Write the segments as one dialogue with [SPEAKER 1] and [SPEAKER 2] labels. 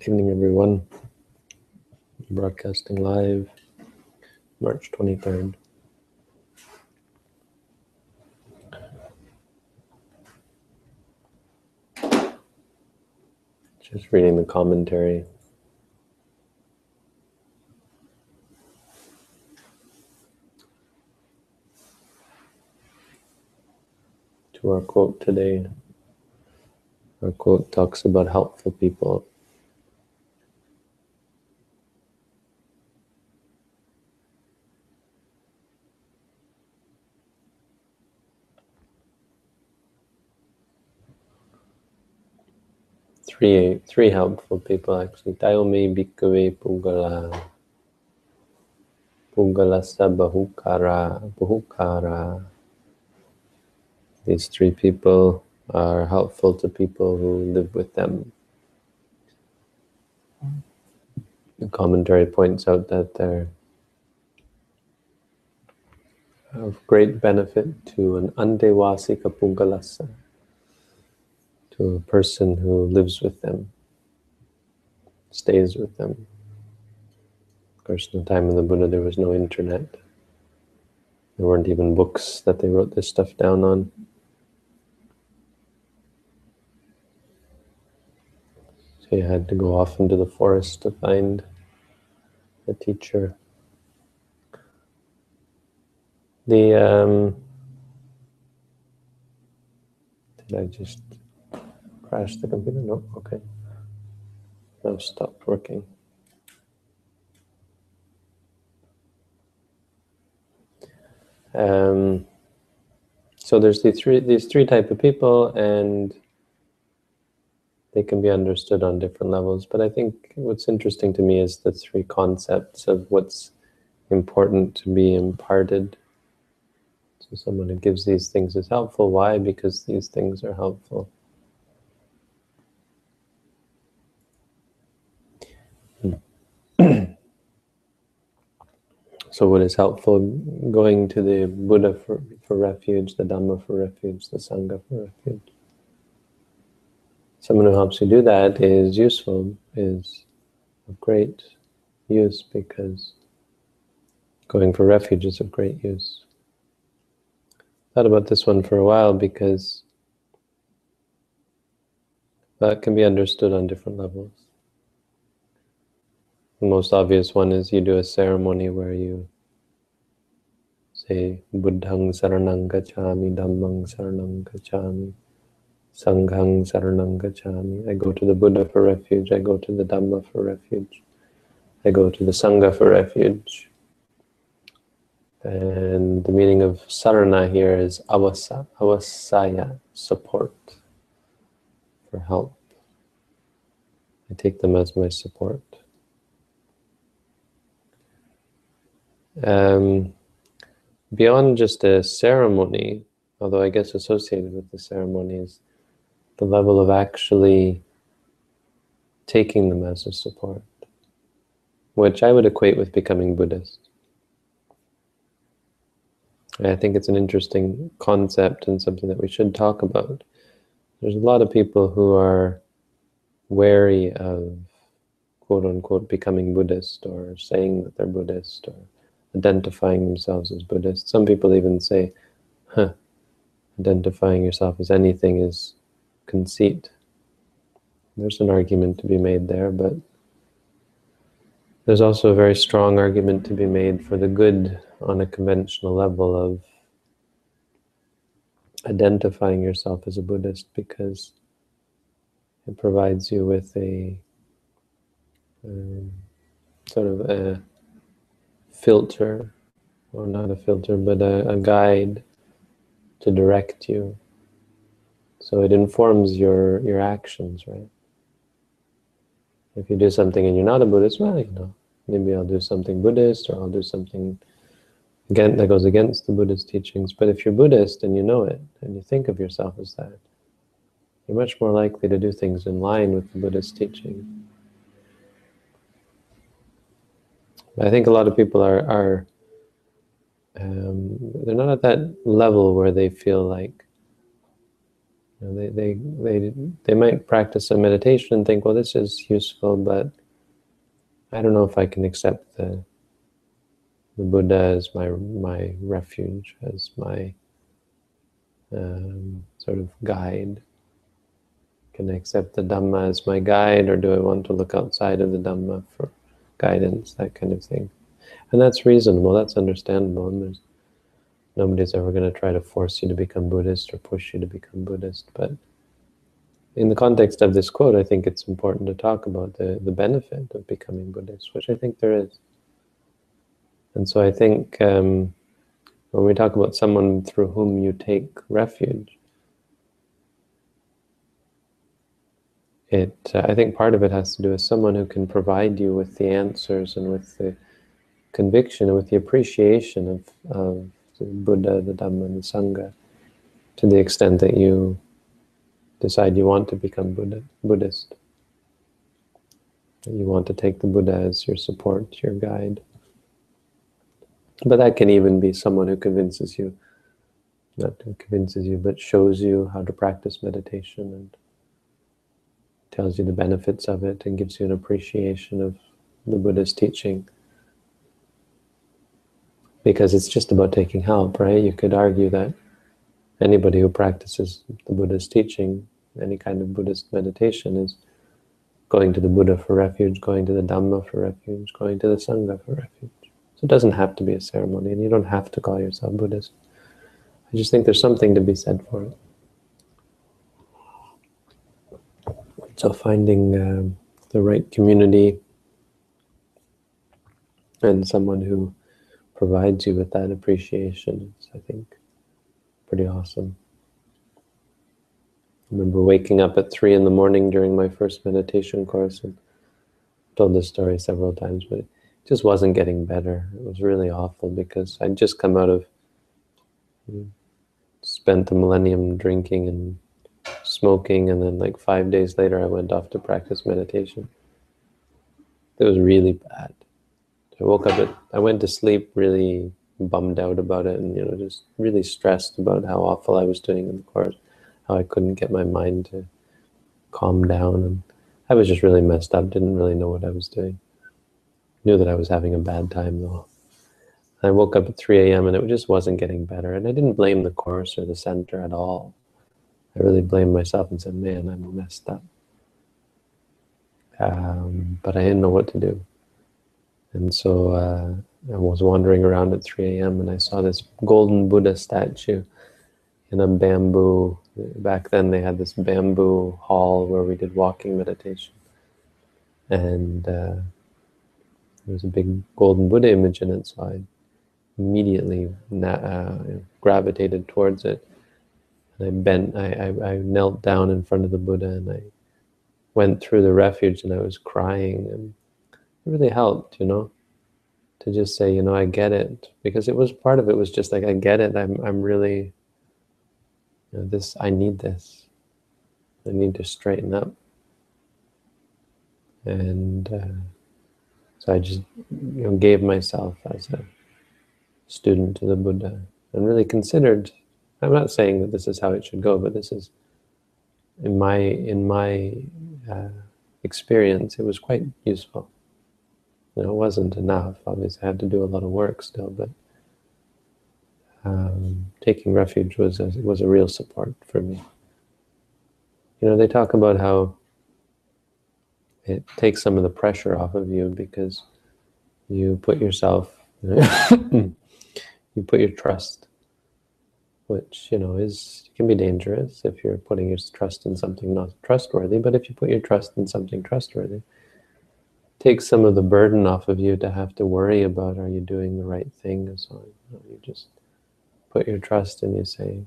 [SPEAKER 1] Good evening, everyone. Broadcasting live, March 23rd. Just reading the commentary. To our quote today. Our quote talks about helpful people. Three, three helpful people actually. Tayo may bhikkhave pugala. Pugalasa bahukara. Bahukara. These three people are helpful to people who live with them. The commentary points out that they're of great benefit to an andevasika pungalasa, to a person who lives with them, stays with them. Of course, in the time of the Buddha, there was no internet. There weren't even books that they wrote this stuff down on. So you had to go off into the forest to find a teacher. The um, did I just crash the computer? No, okay. Now stopped working. Um, so there's these three these three type of people, and they can be understood on different levels. But I think what's interesting to me is the three concepts of what's important to be imparted. So someone who gives these things is helpful. Why? Because these things are helpful. So what is helpful? Going to the Buddha for, for refuge, the Dhamma for refuge, the Sangha for refuge someone who helps you do that is useful, is of great use because going for refuge is of great use. Thought about this one for a while because that can be understood on different levels. The most obvious one is you do a ceremony where you say Buddhang Saranang Gacchami, Dhammang Saranang Gacchami, Sanghang Saranang Gacchami. I go to the Buddha for refuge. I go to the Dhamma for refuge. I go to the Sangha for refuge. And the meaning of sarana here is avasa, avasaya, support, for help. I take them as my support. Um, beyond just a ceremony, although I guess associated with the ceremony is the level of actually taking them as a support, which I would equate with becoming Buddhist. I think it's an interesting concept and something that we should talk about. There's a lot of people who are wary of quote unquote becoming Buddhist or saying that they're Buddhist or identifying themselves as Buddhist. Some people even say, huh, identifying yourself as anything is conceit. There's an argument to be made there, but there's also a very strong argument to be made for the good on a conventional level of identifying yourself as a Buddhist because it provides you with a um, sort of a filter, or not a filter, but a, a guide to direct you so it informs your, your actions, right? If you do something and you're not a Buddhist, well, you know, maybe I'll do something Buddhist or I'll do something again that goes against the Buddhist teachings. But if you're Buddhist and you know it and you think of yourself as that, you're much more likely to do things in line with the Buddhist teaching. I think a lot of people are, are um, they're not at that level where they feel like You know, they, they, they, they might practice a meditation and think, well, this is useful, but I don't know if I can accept the, the Buddha as my, my refuge, as my um, sort of guide. Can I accept the Dhamma as my guide, or do I want to look outside of the Dhamma for guidance, that kind of thing? And that's reasonable, that's understandable, and there's nobody's ever going to try to force you to become Buddhist or push you to become Buddhist. But in the context of this quote, I think it's important to talk about the, the benefit of becoming Buddhist, which I think there is. And so I think um, when we talk about someone through whom you take refuge, it uh, I think part of it has to do with someone who can provide you with the answers and with the conviction and with the appreciation of, of the Buddha, the Dhamma, and the Sangha to the extent that you decide you want to become Buddha, Buddhist. You want to take the Buddha as your support, your guide. But that can even be someone who convinces you, not convinces you, but shows you how to practice meditation and tells you the benefits of it and gives you an appreciation of the Buddha's teaching. Because it's just about taking help, right? You could argue that anybody who practices the Buddha's teaching, any kind of Buddhist meditation, is going to the Buddha for refuge, going to the Dhamma for refuge, going to the Sangha for refuge. So it doesn't have to be a ceremony, and you don't have to call yourself Buddhist. I just think there's something to be said for it. So finding uh, the right community and someone who provides you with that appreciation is, I think, pretty awesome. I remember waking up at three in the morning during my first meditation course and told this story several times, but it just wasn't getting better. It was really awful because I'd just come out of spent the millennium drinking and smoking, and then like five days later, I went off to practice meditation. It was really bad. I woke up at, I went to sleep really bummed out about it, and you know, just really stressed about how awful I was doing in the course, how I couldn't get my mind to calm down, and I was just really messed up. Didn't really know what I was doing. Knew that I was having a bad time though. I woke up at 3 a.m. and it just wasn't getting better. And I didn't blame the course or the center at all. I really blamed myself and said, man, I'm messed up. Um, but I didn't know what to do. And so uh, I was wandering around at 3 a.m. and I saw this golden Buddha statue in a bamboo. Back then they had this bamboo hall where we did walking meditation. And uh, there was a big golden Buddha image in it, so I immediately uh, gravitated towards it. I bent, I, I, I knelt down in front of the Buddha and I went through the refuge and I was crying. And it really helped, you know, to just say, you know, I get it. Because it was part of it was just like, I get it. I'm, I'm really, you know, this, I need this. I need to straighten up. And, uh, so I just you know, gave myself as a student to the Buddha and really considered. I'm not saying that this is how it should go, but this is in my in my uh, experience, it was quite useful. You know, it wasn't enough. Obviously, I had to do a lot of work still, but um, taking refuge was a, was a real support for me. You know, they talk about how it takes some of the pressure off of you because you put yourself you put your trust which you know is can be dangerous if you're putting your trust in something not trustworthy but if you put your trust in something trustworthy take some of the burden off of you to have to worry about are you doing the right thing and so on you, just put your trust and you say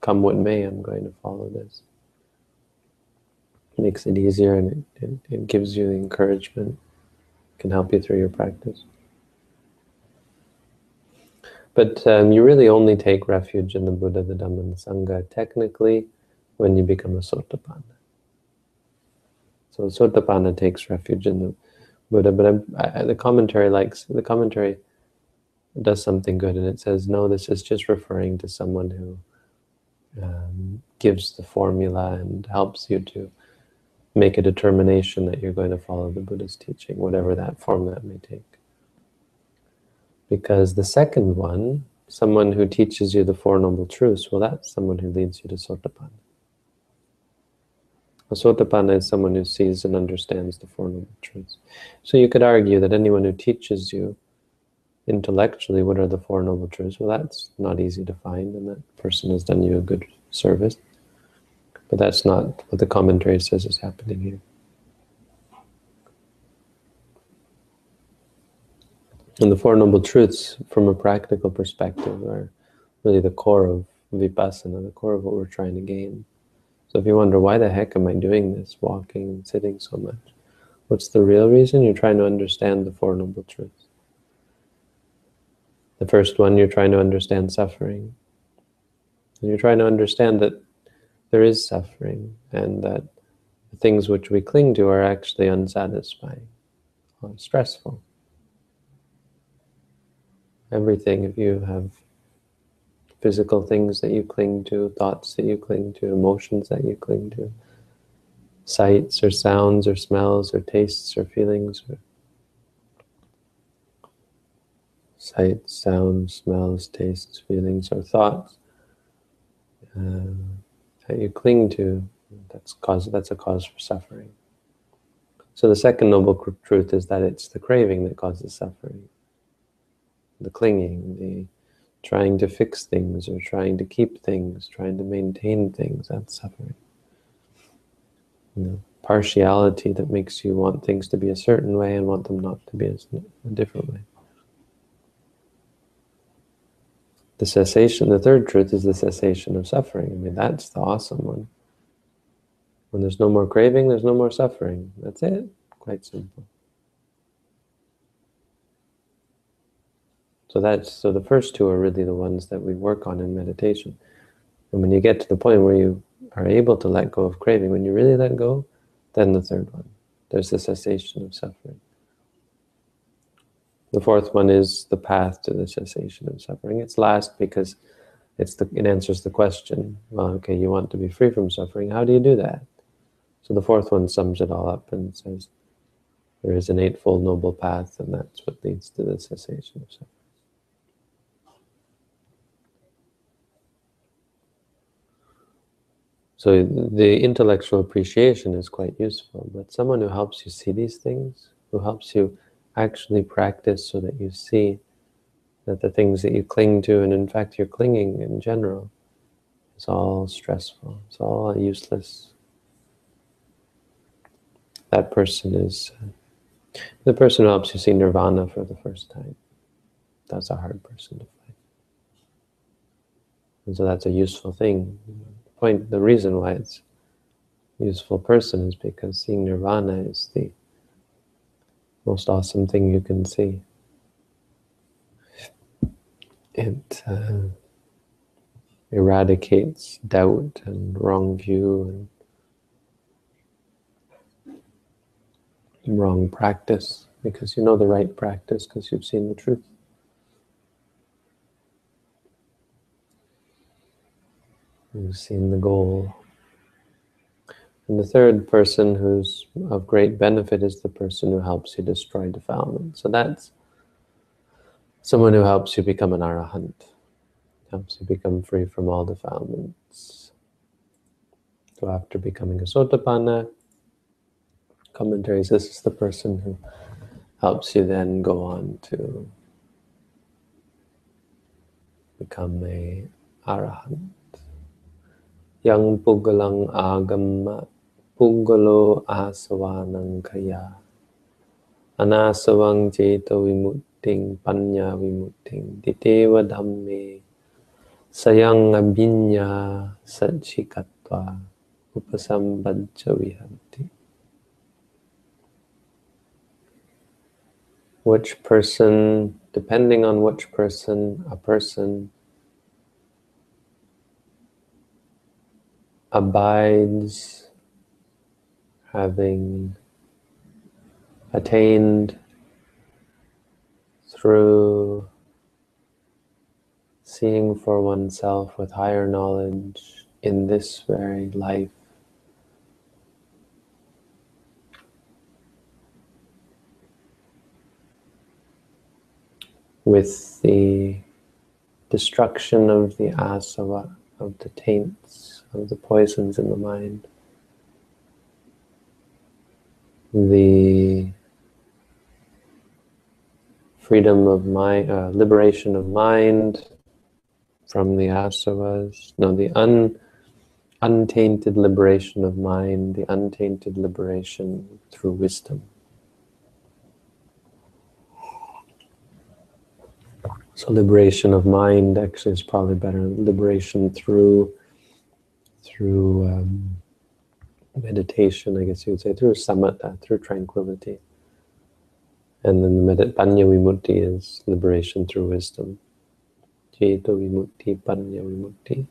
[SPEAKER 1] come what may i'm going to follow this makes it easier and it, it, it gives you the encouragement, can help you through your practice. But um, you really only take refuge in the Buddha, the Dhamma, and the Sangha technically when you become a Sotapanna. So Sotapanna takes refuge in the Buddha, but I, the commentary likes the commentary does something good, and it says no, this is just referring to someone who um, gives the formula and helps you to make a determination that you're going to follow the Buddha's teaching, whatever that form that may take. Because the second one, someone who teaches you the Four Noble Truths, well, that's someone who leads you to Sotapanna. A Sotapanna is someone who sees and understands the Four Noble Truths. So you could argue that anyone who teaches you intellectually what are the Four Noble Truths, well, that's not easy to find, and that person has done you a good service. But that's not what the commentary says is happening here. And the Four Noble Truths, from a practical perspective, are really the core of vipassana, the core of what we're trying to gain. So if you wonder, why the heck am I doing this, walking and sitting so much? What's the real reason? You're trying to understand the Four Noble Truths. The first one, you're trying to understand suffering. And you're trying to understand that there is suffering and that the things which we cling to are actually unsatisfying, stressful. Everything, if you have physical things that you cling to, thoughts that you cling to, emotions that you cling to, sights or sounds or smells or tastes or feelings, or sights, sounds, smells, tastes, feelings, or thoughts. Uh, that you cling to, that's cause that's a cause for suffering. So the second noble truth is that it's the craving that causes suffering. The clinging, the trying to fix things or trying to keep things, trying to maintain things, that's suffering. You know, partiality that makes you want things to be a certain way and want them not to be a different way. the cessation, the third truth is the cessation of suffering. I mean, that's the awesome one. When there's no more craving, there's no more suffering. That's it. Quite simple. So that's so the first two are really the ones that we work on in meditation. And when you get to the point where you are able to let go of craving, when you really let go, then the third one. There's the cessation of suffering. The fourth one is the path to the cessation of suffering. It's last because it's the, it answers the question, well, okay, you want to be free from suffering. How do you do that? So the fourth one sums it all up and says, there is an eightfold noble path, and that's what leads to the cessation of suffering. So the intellectual appreciation is quite useful, but someone who helps you see these things, who helps you actually practice so that you see that the things that you cling to, and in fact you're clinging in general, is all stressful, it's all useless. That person is uh, the person who helps you see nirvana for the first time. That's a hard person to find. And so that's a useful thing. Point, the reason why it's useful person is because seeing nirvana is the most awesome thing you can see. It uh, eradicates doubt and wrong view and wrong practice because you know the right practice because you've seen the truth. You've seen the goal. And the third person who's of great benefit is the person who helps you destroy defilement. So that's someone who helps you become an arahant, helps you become free from all defilements. So after becoming a sotapanna, commentaries, this is the person who helps you then go on to become a arahant. Yang pugalang agama Punggalo asawanang kaya. Anasawang ceto vimutting panya vimutting diteva dhamme sayang abinya satchikatva upasambhajja vihanti. Which person, depending on which person, a person abides having attained through seeing for oneself with higher knowledge in this very life. With the destruction of the asava, of the taints, of the poisons in the mind, the freedom of mind, uh, liberation of mind from the asavas, no, the un, untainted liberation of mind, the untainted liberation through wisdom. So liberation of mind actually is probably better. Liberation through through um, meditation, I guess you would say, through samatha, through tranquility. And then the medit panya vimutti is liberation through wisdom. Ceto vimutti, panya vimutti.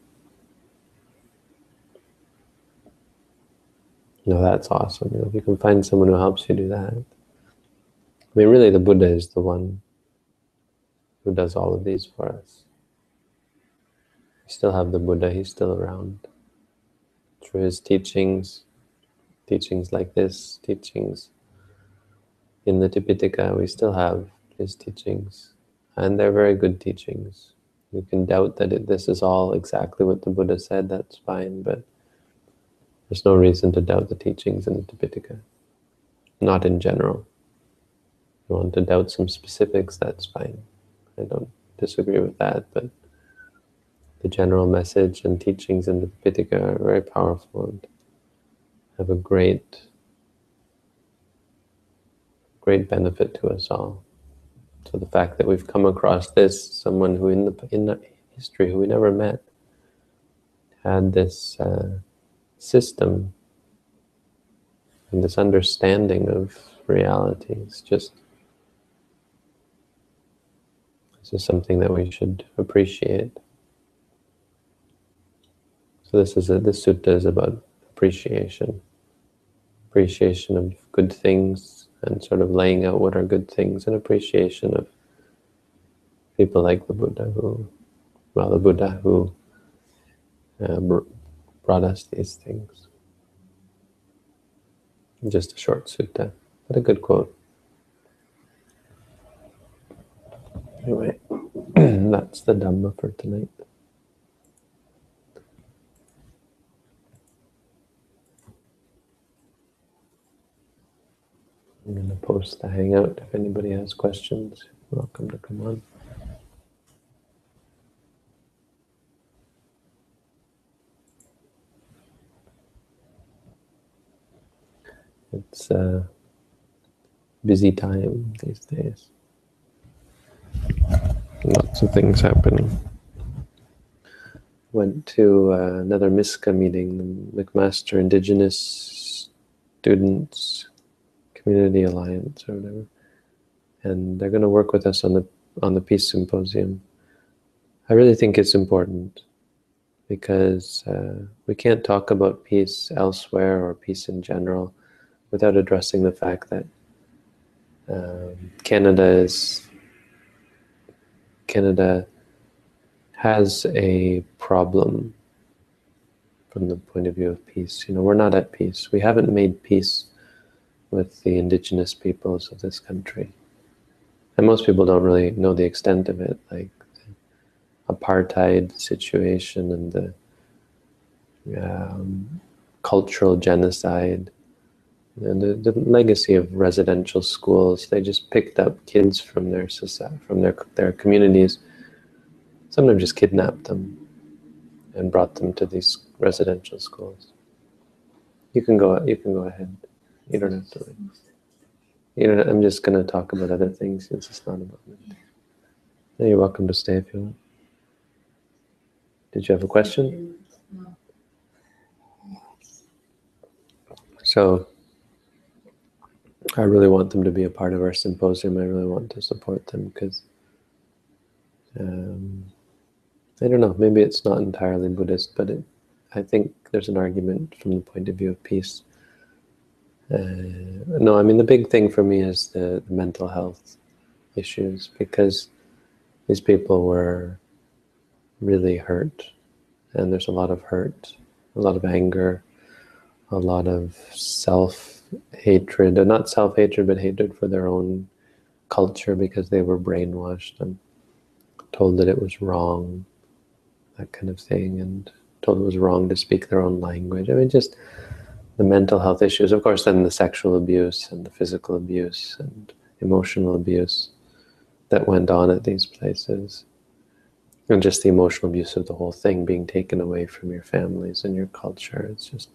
[SPEAKER 1] Know, that's awesome. You know, if you can find someone who helps you do that. I mean, really, the Buddha is the one who does all of these for us. We still have the Buddha, he's still around. His teachings, teachings like this, teachings in the Tipitaka, we still have his teachings. And they're very good teachings. You can doubt that it, this is all exactly what the Buddha said, that's fine, but there's no reason to doubt the teachings in the Tipitaka. Not in general. If you want to doubt some specifics, that's fine. I don't disagree with that, but the general message and teachings in the Pitaka are very powerful and have a great, great benefit to us all. So the fact that we've come across this, someone who in the in the history who we never met, had this uh, system and this understanding of reality, it's just This is something that we should appreciate. So this is a, this sutta is about appreciation, appreciation of good things, and sort of laying out what are good things, and appreciation of people like the Buddha who, well, the Buddha who uh, brought us these things. Just a short sutta, but a good quote. Anyway, that's the Dhamma for tonight. I'm going to post the Hangout. If anybody has questions, welcome to come on. It's a busy time these days. Lots of things happening. Went to uh, another MISCA meeting, the McMaster Indigenous Students Community Alliance or whatever. And they're going to work with us on the on the Peace Symposium. I really think it's important because uh, we can't talk about peace elsewhere or peace in general without addressing the fact that um, Canada is Canada has a problem from the point of view of peace. You know, we're not at peace. We haven't made peace with the indigenous peoples of this country. And most people don't really know the extent of it, like the apartheid situation and the um, cultural genocide and the, the legacy of residential schools. They just picked up kids from their society, from their their communities. Some of them just kidnapped them and brought them to these residential schools. You can go. You can go ahead. You don't have to. You know, I'm just going to talk about other things since it's not about me. You're welcome to stay if you want. Did you have a question? So I really want them to be a part of our symposium. I really want to support them because um, I don't know, maybe it's not entirely Buddhist, but it, I think there's an argument from the point of view of peace. Uh, no, I mean, the big thing for me is the, the mental health issues because these people were really hurt and there's a lot of hurt a lot of anger, a lot of self hatred, and not self hatred, but hatred for their own culture because they were brainwashed and told that it was wrong, that kind of thing, and told it was wrong to speak their own language. I mean, just the mental health issues, of course, then the sexual abuse and the physical abuse and emotional abuse that went on at these places. And just the emotional abuse of the whole thing being taken away from your families and your culture. It's just,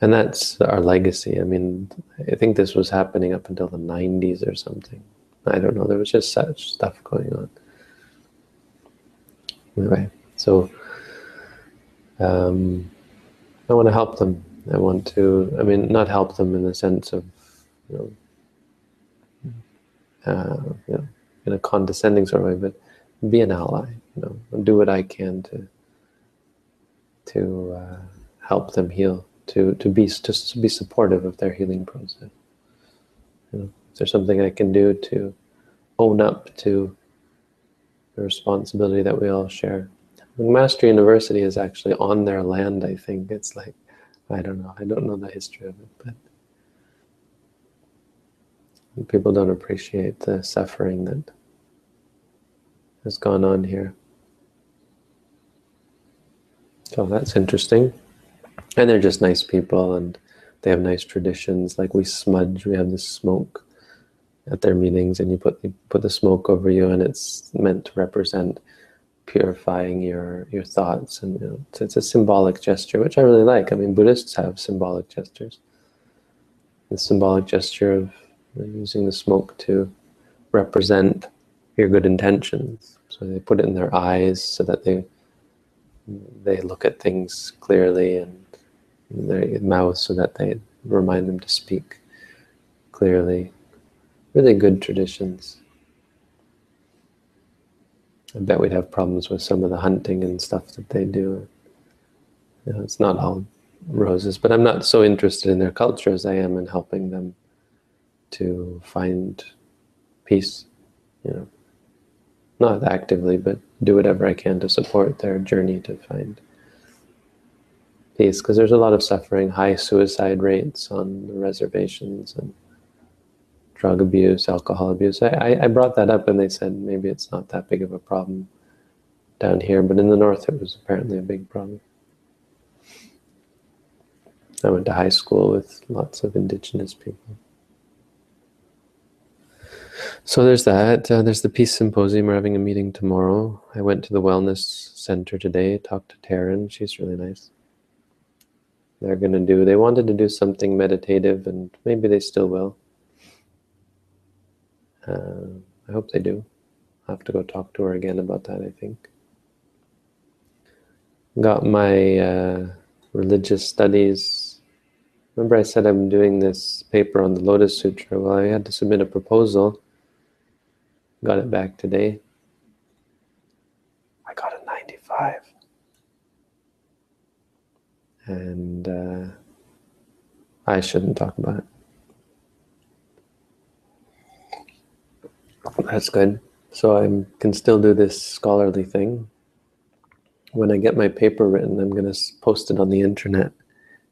[SPEAKER 1] and that's our legacy. I mean, I think this was happening up until the 90s or something. I don't know. There was just such stuff going on. Anyway, so um, I want to help them. I want to, I mean, not help them in the sense of, you know, uh, you know, in a condescending sort of way, but be an ally. You know, do what I can to to uh, help them heal, to to be to be supportive of their healing process. You know, is there something I can do to own up to the responsibility that we all share? McMaster University is actually on their land. I think it's like I don't know. I don't know the history of it, but people don't appreciate the suffering that has gone on here. So that's interesting. And they're just nice people and they have nice traditions. Like we smudge, we have this smoke at their meetings and you put you put the smoke over you and it's meant to represent purifying your your thoughts and you know, it's, it's a symbolic gesture which I really like. I mean Buddhists have symbolic gestures. The symbolic gesture of using the smoke to represent your good intentions. So they put it in their eyes so that they they look at things clearly and their mouth so that they remind them to speak clearly. Really good traditions. I bet we'd have problems with some of the hunting and stuff that they do. You know, it's not all roses, but I'm not so interested in their culture as I am in helping them to find peace, you know, not actively, but do whatever I can to support their journey to find peace. Because there's a lot of suffering, high suicide rates on the reservations, and drug abuse, alcohol abuse. I, I brought that up, and they said maybe it's not that big of a problem down here, but in the north it was apparently a big problem. I went to high school with lots of indigenous people. So there's that. Uh, there's the Peace Symposium. We're having a meeting tomorrow. I went to the Wellness Center today, talked to Taryn. She's really nice. They're going to do, they wanted to do something meditative, and maybe they still will. Uh, I hope they do. I'll have to go talk to her again about that, I think. Got my uh, religious studies. Remember, I said I'm doing this paper on the Lotus Sutra? Well, I had to submit a proposal Got it back today. I got a 95. And uh, I shouldn't talk about it. That's good. So I can still do this scholarly thing. When I get my paper written, I'm going to post it on the internet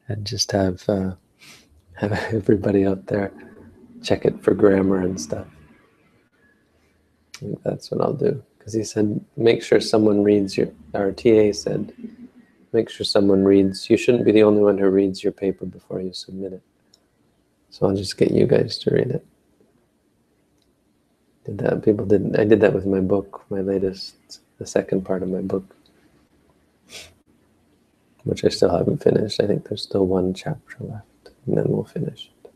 [SPEAKER 1] and just have uh, have everybody out there check it for grammar and stuff that's what I'll do. Because he said, make sure someone reads your, our TA said, make sure someone reads, you shouldn't be the only one who reads your paper before you submit it. So I'll just get you guys to read it. Did that, people didn't. I did that with my book, my latest, the second part of my book, which I still haven't finished. I think there's still one chapter left, and then we'll finish. it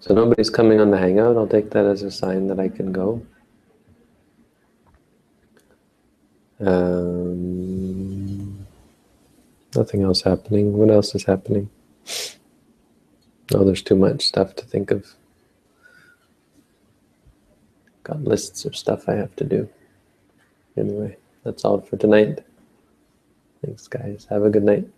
[SPEAKER 1] So nobody's coming on the Hangout. I'll take that as a sign that I can go. Um, nothing else happening. What else is happening? Oh, there's too much stuff to think of. Got lists of stuff I have to do. Anyway, that's all for tonight. Thanks, guys. Have a good night.